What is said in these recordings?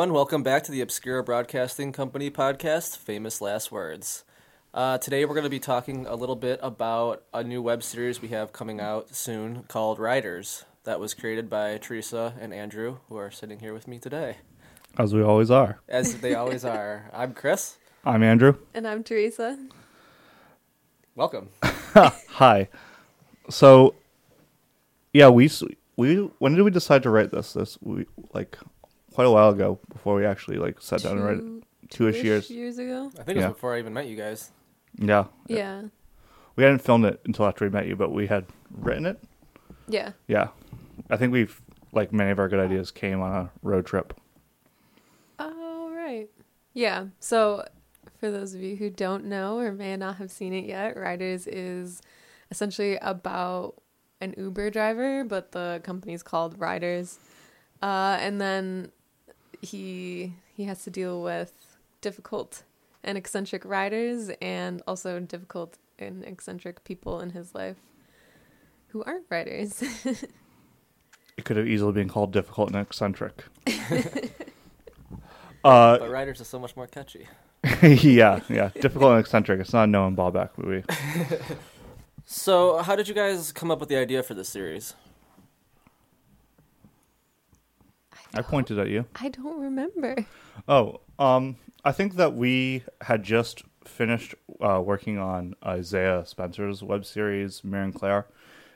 Hey everyone, welcome back to the Obscura Broadcasting Company podcast, Famous Last Words. Uh, today we're going to be talking a little bit about a new web series we have coming out soon called Riders, that was created by Teresa and Andrew, who are sitting here with me today. As we always are. As they always are. I'm Chris. I'm Andrew. And I'm Teresa. Welcome. Hi. So, yeah, we we when did we decide to write this? This we like quite a while ago before we actually like sat down and read it. Two-ish two-ish years. years ago. I think it was Yeah. before I even met you guys. Yeah, Yeah. we hadn't filmed it until after we met you, but we had written it. Yeah. Yeah, I think we've like many of our good ideas came on a road trip. Oh, right. Yeah. So, for those of you who don't know or may not have seen it yet, Riders is essentially about an Uber driver, but the company's called Riders. Uh, and then he he has to deal with difficult and eccentric riders and also difficult and eccentric people in his life who aren't riders. It could have easily been called difficult and eccentric. uh, But Riders are so much more catchy. yeah, yeah, difficult and eccentric. It's not a Noah Baumbach movie. So, how did you guys come up with the idea for this series? I pointed at you. I don't remember. Oh, um, I think that we had just finished uh, working on Isaiah Spencer's web series, Mirror and Claire,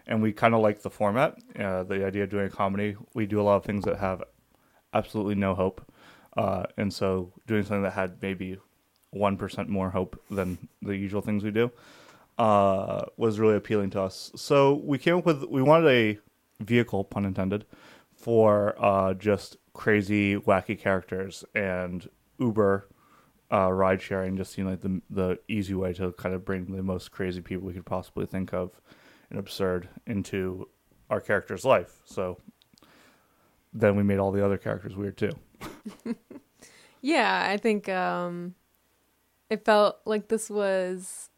and we kind of like the format, uh, the idea of doing a comedy. We do a lot of things that have absolutely no hope, uh, and so doing something that had maybe one percent more hope than the usual things we do uh, was really appealing to us. So we came up with we wanted a vehicle, pun intended, for uh, just crazy, wacky characters and Uber uh, ride sharing just seemed like the the easy way to kind of bring the most crazy people we could possibly think of and absurd into our character's life. So then we made all the other characters weird too. Yeah, I think um it felt like this was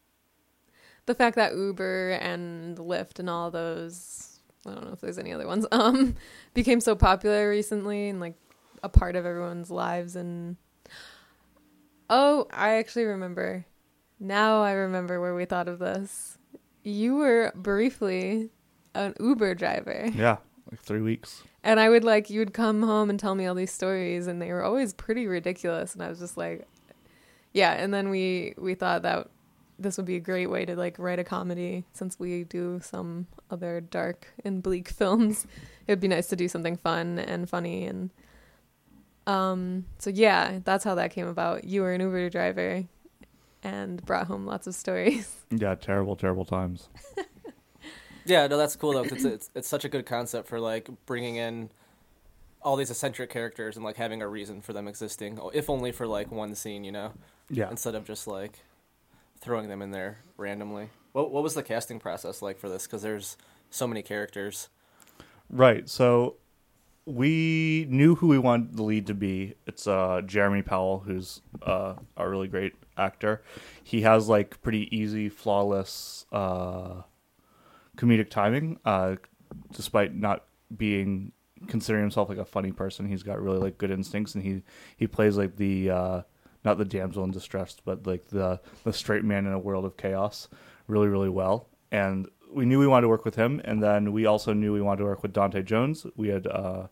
the fact that Uber and Lyft and all those I don't know if there's any other ones um became so popular recently and like a part of everyone's lives and Oh, I actually remember. Now I remember where we thought of this. You were briefly an Uber driver. Yeah, like three weeks. And I would like you would come home and tell me all these stories and they were always pretty ridiculous and I was just like yeah, and then we we thought that this would be a great way to like write a comedy since we do some other dark and bleak films. It would be nice to do something fun and funny and um so yeah, that's how that came about. You were an Uber driver and brought home lots of stories. Yeah, terrible, terrible times. Yeah, no, that's cool though. 'cause it's, it's it's such a good concept for like bringing in all these eccentric characters and like having a reason for them existing, if only for like one scene, you know, Yeah. instead of just like throwing them in there randomly. What what was the casting process like for this? Because there's so many characters. Right. So we knew who we wanted the lead to be. It's uh, Jeremy Powell, who's uh, a really great actor. He has like pretty easy, flawless uh, comedic timing, uh, despite not being considering himself like a funny person. He's got really like good instincts, and he he plays like the uh, not the damsel in distress, but like the the straight man in a world of chaos, really really well. And we knew we wanted to work with him, and then we also knew we wanted to work with Dante Jones. We had uh,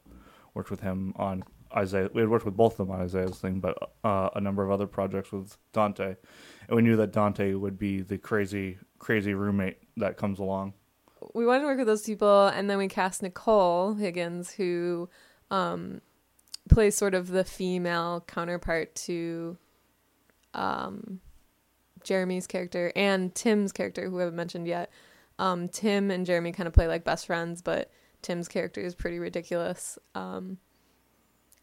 worked with him on Isaiah. We had worked with both of them on Isaiah's thing, but uh, a number of other projects with Dante, and we knew that Dante would be the crazy crazy roommate that comes along. we wanted to work with those people and then we cast nicole higgins who um plays sort of the female counterpart to um jeremy's character and tim's character who i haven't mentioned yet. Um tim and jeremy kind of play like best friends but tim's character is pretty ridiculous. Um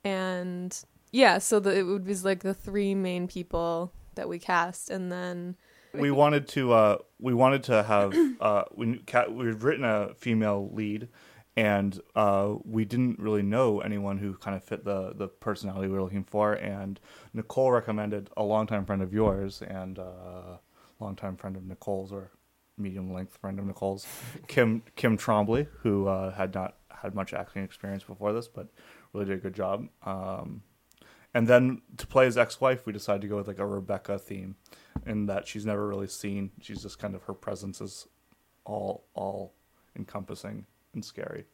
and yeah so the, it would be like the three main people that we cast and then we wanted to uh, we wanted to have uh, we we've written a female lead and uh, we didn't really know anyone who kind of fit the the personality we were looking for and Nicole recommended a longtime friend of yours and uh, longtime friend of Nicole's or medium length friend of Nicole's Kim Kim Trombley who uh, had not had much acting experience before this but really did a good job um, and then to play his ex-wife, we decided to go with like a Rebecca theme, in that she's never really seen. She's just kind of her presence is all all encompassing and scary.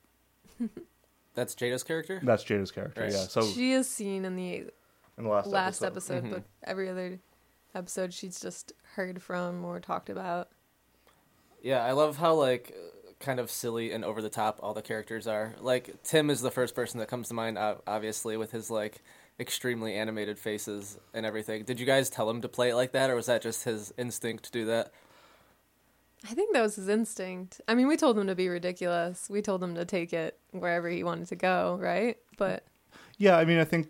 That's Jada's character. That's Jada's character. Right. Yeah. So she is seen in the in the last last episode, episode, mm-hmm. but every other episode she's just heard from or talked about. Yeah, I love how like kind of silly and over the top all the characters are. Like Tim is the first person that comes to mind, obviously, with his like extremely animated faces and everything. Did you guys tell him to play it like that, or was that just his instinct to do that? I think that was his instinct. I mean, we told him to be ridiculous. We told him to take it wherever he wanted to go, right? But Yeah, I mean, I think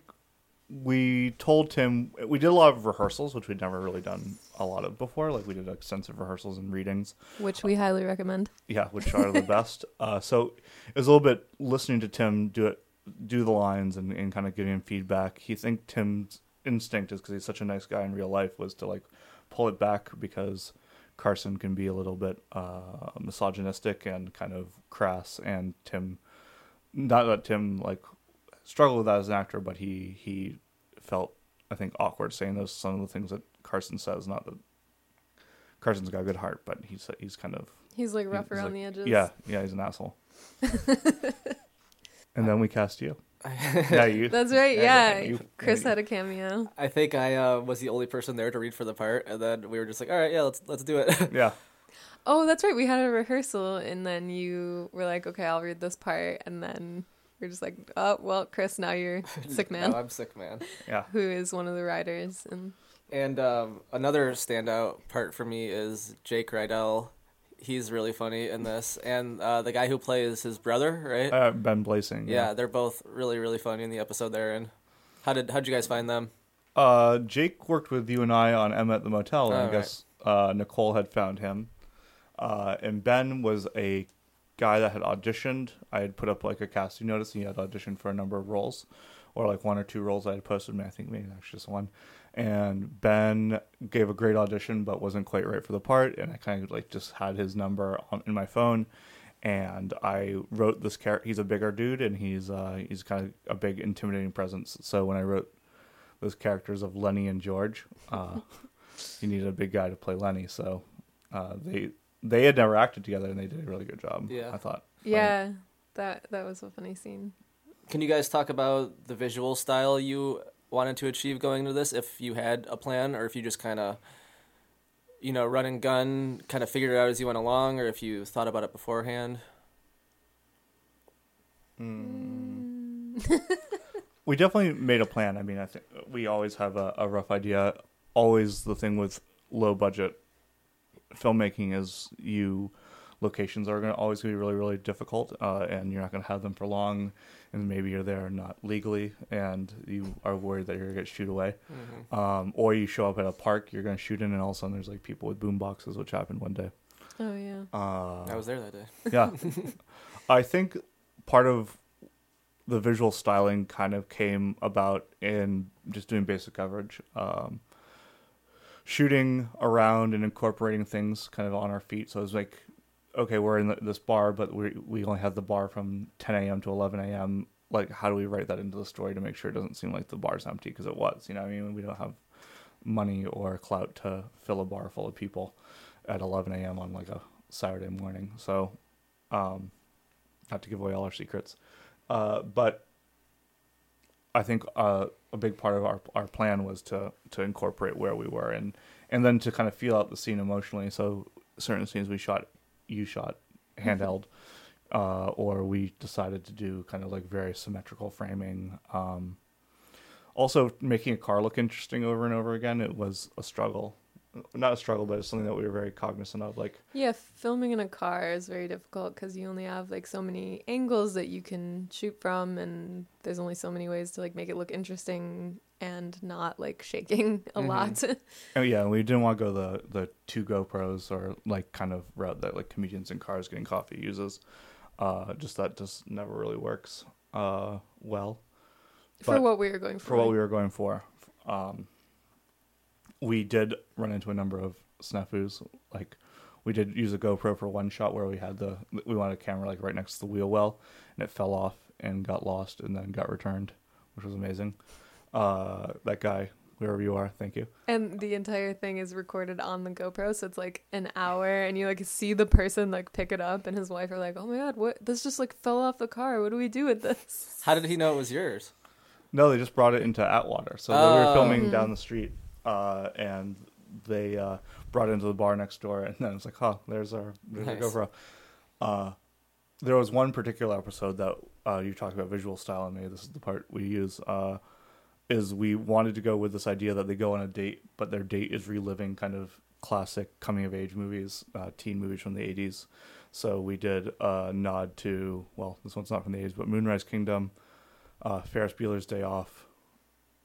we told Tim we did a lot of rehearsals, which we'd never really done a lot of before. Like we did extensive rehearsals and readings. which we highly recommend. Yeah, which are the best. Uh, so it was a little bit listening to Tim do it, do the lines, and, and kind of giving him feedback. He think Tim's instinct is because he's such a nice guy in real life was to like pull it back because Carson can be a little bit uh, misogynistic and kind of crass, and Tim, not that Tim like struggled with that as an actor, but he he felt I think awkward saying those some of the things that Carson says. Not that Carson's got a good heart, but he's he's kind of He's like rough He's around like- the edges. yeah, yeah, he's an asshole. and then we cast you. Yeah, you. That's right. Yeah, Yeah. you- Chris yeah, had a cameo. I think I uh, was the only person there to read for the part, and then we were just like, "All right, yeah, let's let's do it." Yeah, Oh, that's right. We had a rehearsal, and then you were like, "Okay, I'll read this part," and then we're just like, "Oh, well, Chris, now you're sick man." No, I'm sick, man. yeah. who is one of the writers and And um, another standout part for me is Jake Rydell. He's really funny in this, and uh, the guy who plays his brother, right? Uh, ben Blasing. yeah, they're both really really funny in the episode they're in. How did how'd you guys find them? Uh, Jake worked with you and I on Emma at the Motel, and Oh, I right. guess uh, Nicole had found him. Uh, and Ben was a guy that had auditioned. I had put up like a casting notice, and he had auditioned for a number of roles, or like one or two roles I had posted. I think maybe actually just one. And Ben gave a great audition, but wasn't quite right for the part. And I kind of like just had his number on, in my phone, and I wrote this character. He's a bigger dude, and he's uh, he's kind of a big, intimidating presence. So when I wrote those characters of Lenny and George, uh, you needed a big guy to play Lenny. So uh, they they had never acted together, and they did a really good job. Yeah. I thought. yeah that that was a funny scene Can you guys talk about the visual style you wanted to achieve going into this? If you had a plan, or if you just kind of, you know, run and gun, kind of figured it out as you went along, or if you thought about it beforehand. Hmm. We definitely made a plan. I mean, I think we always have a, a rough idea. Always the thing with low budget filmmaking is you locations are going to always be really really difficult, uh, and you're not going to have them for long, and maybe you're there not legally, and you are worried that you're going to get shoot away, um, or you show up at a park you're going to shoot in, and all of a sudden there's like people with boom boxes, which happened one day. oh yeah Uh, I was there that day. yeah. I think part of the visual styling kind of came about in just doing basic coverage. Um, shooting around and incorporating things kind of on our feet. So it was like, okay, we're in this bar, but we we only have the bar from 10 a.m. to 11 a.m. Like, how do we write that into the story to make sure it doesn't seem like the bar's empty? Because it was, you know, I mean, we don't have money or clout to fill a bar full of people at 11 a.m. on like a Saturday morning. So, um, not to give away all our secrets, uh, but I think uh, a big part of our our plan was to to incorporate where we were and and then to kind of feel out the scene emotionally. So certain scenes we shot, you shot handheld, uh, or we decided to do kind of like very symmetrical framing. Um, also, making a car look interesting over and over again, it was a struggle. Not a struggle, but it's something that we were very cognizant of. Like, yeah filming in a car is very difficult because you only have like so many angles that you can shoot from and there's only so many ways to like make it look interesting and not like shaking a lot Oh yeah, we didn't want to go the the two GoPros or like kind of route that like comedians in cars getting coffee uses. Uh, just that just never really works uh, well for what we were going for for what we were going for. Um, we did run into a number of snafus. Like we did use a GoPro for one shot where we had the we wanted a camera like right next to the wheel well, and it fell off and got lost and then got returned, which was amazing. Uh, that guy, wherever you are, thank you. And the entire thing is recorded on the GoPro, so it's like an hour, and you like see the person like pick it up, and his wife are like, "Oh my god, what? This just like fell off the car. What do we do with this?" How did he know it was yours? No, they just brought it into Atwater. So they were Oh. filming Hmm. down the street, uh, and they uh, brought it into the bar next door, and then it's like, "Huh, there's our there's Nice. our GoPro." Uh, there was one particular episode that uh, you talked about visual style, and maybe this is the part we use. Is we wanted to go with this idea that they go on a date, but their date is reliving kind of classic coming of age movies, uh, teen movies from the '80s. So we did a nod to well, this one's not from the '80s, but Moonrise Kingdom, uh, Ferris Bueller's Day Off,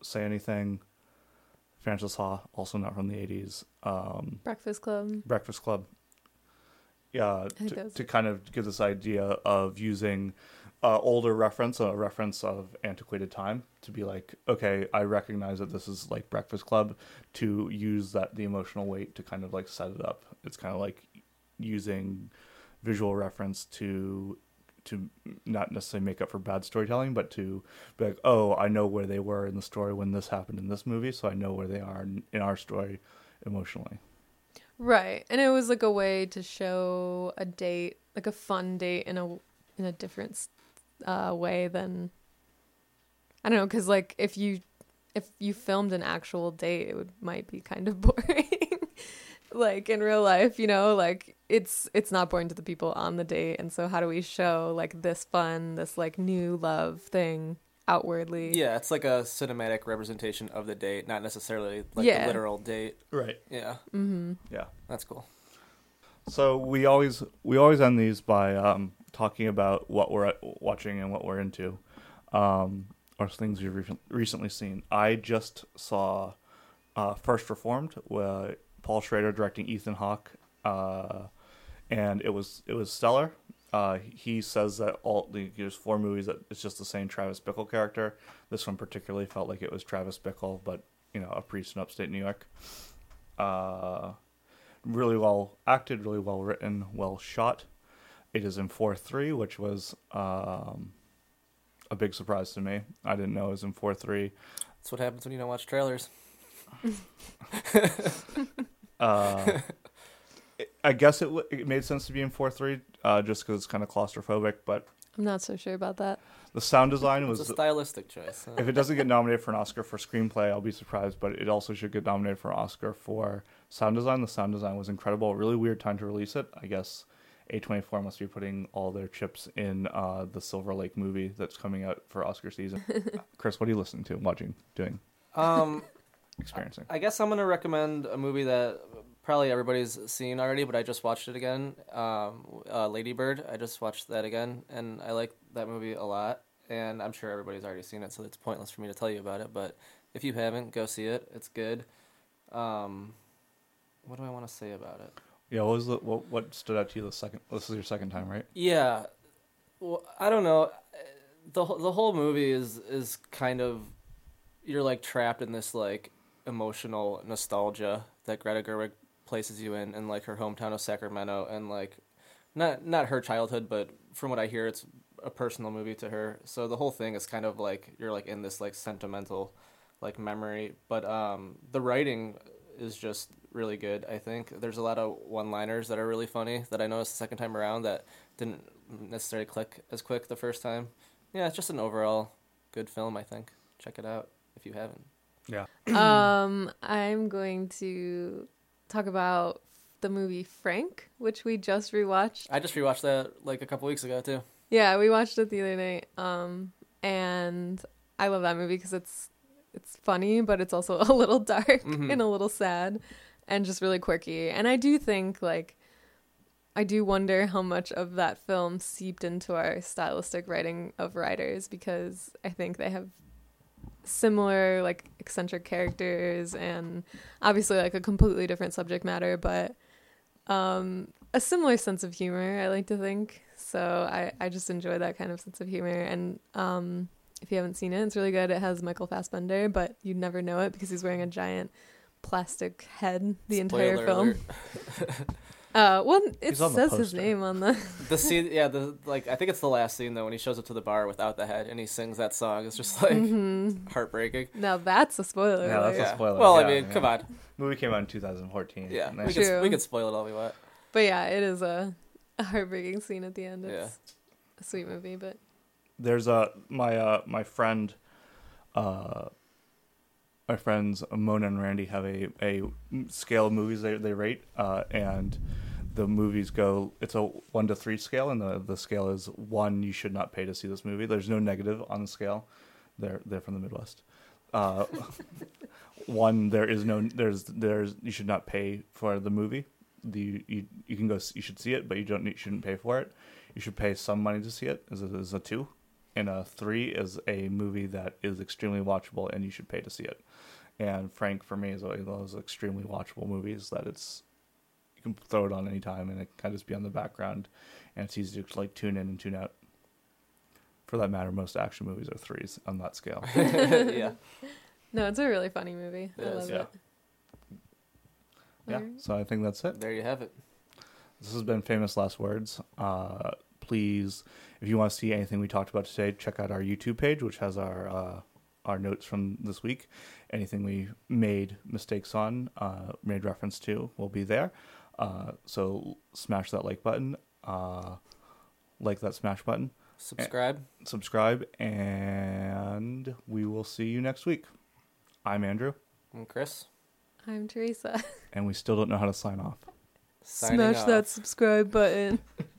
Say Anything, Frances Ha, also not from the '80s, um, Breakfast Club. Breakfast Club. Yeah, to, to kind of give this idea of using uh, older reference, a reference of antiquated time, to be like, okay, I recognize that this is like Breakfast Club, to use that the emotional weight to kind of like set it up. It's kind of like using visual reference to to not necessarily make up for bad storytelling, but to be like, oh, I know where they were in the story when this happened in this movie, so I know where they are in, in our story emotionally. Right. And it was like a way to show a date, like a fun date in a in a different uh, way than I don't know cuz like if you if you filmed an actual date it would might be kind of boring. like in real life, you know, like it's it's not boring to the people on the date and so how do we show like this fun, this like new love thing outwardly? Yeah, it's like a cinematic representation of the date, not necessarily like Yeah. the literal date. Right. Yeah, Mm-hmm. Yeah. that's cool. So we always we always end these by um, talking about what we're watching and what we're into, um, or things we've re- recently seen. I just saw uh, First Reformed, with Paul Schrader directing Ethan Hawke, uh, and it was it was stellar. Uh, he says that all the there's four movies that it's just the same Travis Bickle character. This one particularly felt like it was Travis Bickle, but you know a priest in upstate New York. Uh, really well acted, really well written, well shot. It is in four three, which was um, a big surprise to me. I didn't know it was in four three. That's what happens when you don't watch trailers. Uh, it- I guess it, w- it made sense to be in four three, uh, just because it's kind of claustrophobic. But I'm not so sure about that. the sound design It's was. a stylistic choice. huh? If it doesn't get nominated for an Oscar for screenplay, I'll be surprised. But it also should get nominated for an Oscar for sound design. The sound design was incredible. Really weird time to release it. I guess A24 must be putting all their chips in uh, the Silver Lake movie that's coming out for Oscar season. Chris, what are you listening to, watching, doing, Um, experiencing? I guess I'm gonna recommend a movie that probably everybody's seen already, but I just watched it again. Um, uh, Lady Bird. I just watched that again, and I like that movie a lot. And I'm sure everybody's already seen it, so it's pointless for me to tell you about it. But if you haven't, go see it. It's good. Um, what do I want to say about it? Yeah, what was the, what, what stood out to you the second? This is your second time, right? Yeah, well, I don't know. the The whole movie is is kind of you're like trapped in this like emotional nostalgia that Greta Gerwig places you in, in like her hometown of Sacramento, and like not not her childhood, but from what I hear, it's a personal movie to her. So the whole thing is kind of like you're like in this like sentimental like memory, but um the writing is just really good. I think there's a lot of one-liners that are really funny that I noticed the second time around that didn't necessarily click as quick the first time. Yeah, it's just an overall good film. I think check it out if you haven't. Yeah. um, I'm going to talk about the movie Frank, which we just rewatched. I just rewatched that like a couple weeks ago too. Yeah, we watched it the other night. Um, and I love that movie because it's it's funny, but it's also a little dark Mhm. and a little sad, and just really quirky. And I do think like. I do wonder how much of that film seeped into our stylistic writing of Riders because I think they have similar like eccentric characters and obviously like a completely different subject matter but um a similar sense of humor i like to think so i i just enjoy that kind of sense of humor and um if you haven't seen it it's really good it has michael fassbender but you'd never know it because he's wearing a giant plastic head the entire film. Uh, well, it He's on says his name on the. The scene, yeah, the like I think it's the last scene though when he shows up to the bar without the head and he sings that song. It's just like Mhm. heartbreaking. Now that's a spoiler. Yeah, that's alert. a Yeah. spoiler, Well, I mean, yeah. come on. Movie came out in 2014. Yeah, Nice. we could we could spoil it all we want. But yeah, it is a, a heartbreaking scene at the end. Yeah. It's a sweet movie, but there's a my uh my friend uh my friends Mona and Randy have a a scale of movies they they rate uh and the movies go it's a 1 to 3 scale and the the scale is 1 you should not pay to see this movie. There's no negative on the scale. They're they're from the midwest. Uh one there is no there's there's you should not pay for the movie. The you, you can go you should see it but you don't need, shouldn't pay for it. You should pay some money to see it is a, is a 2 and a three is a movie that is extremely watchable and you should pay to see it. And Frank, for me, is one of those extremely watchable movies that it's you can throw it on any time and it kind of just be on the background, and it's easy to like tune in and tune out. For that matter, most action movies are threes on that scale. yeah. no, it's a really funny movie. It I is, love yeah. it. yeah, Alright. so I think that's it. There you have it. This has been famous last words. Uh, please, if you want to see anything we talked about today, check out our YouTube page, which has our uh, our notes from this week. Anything we made mistakes on, uh, made reference to, will be there. Uh, so smash that like button, uh, like that smash button, Subscribe. subscribe, and we will see you next week. I'm Andrew, I'm Chris. I'm Teresa. and we still don't know how to sign off. Signing Smash off. that subscribe button.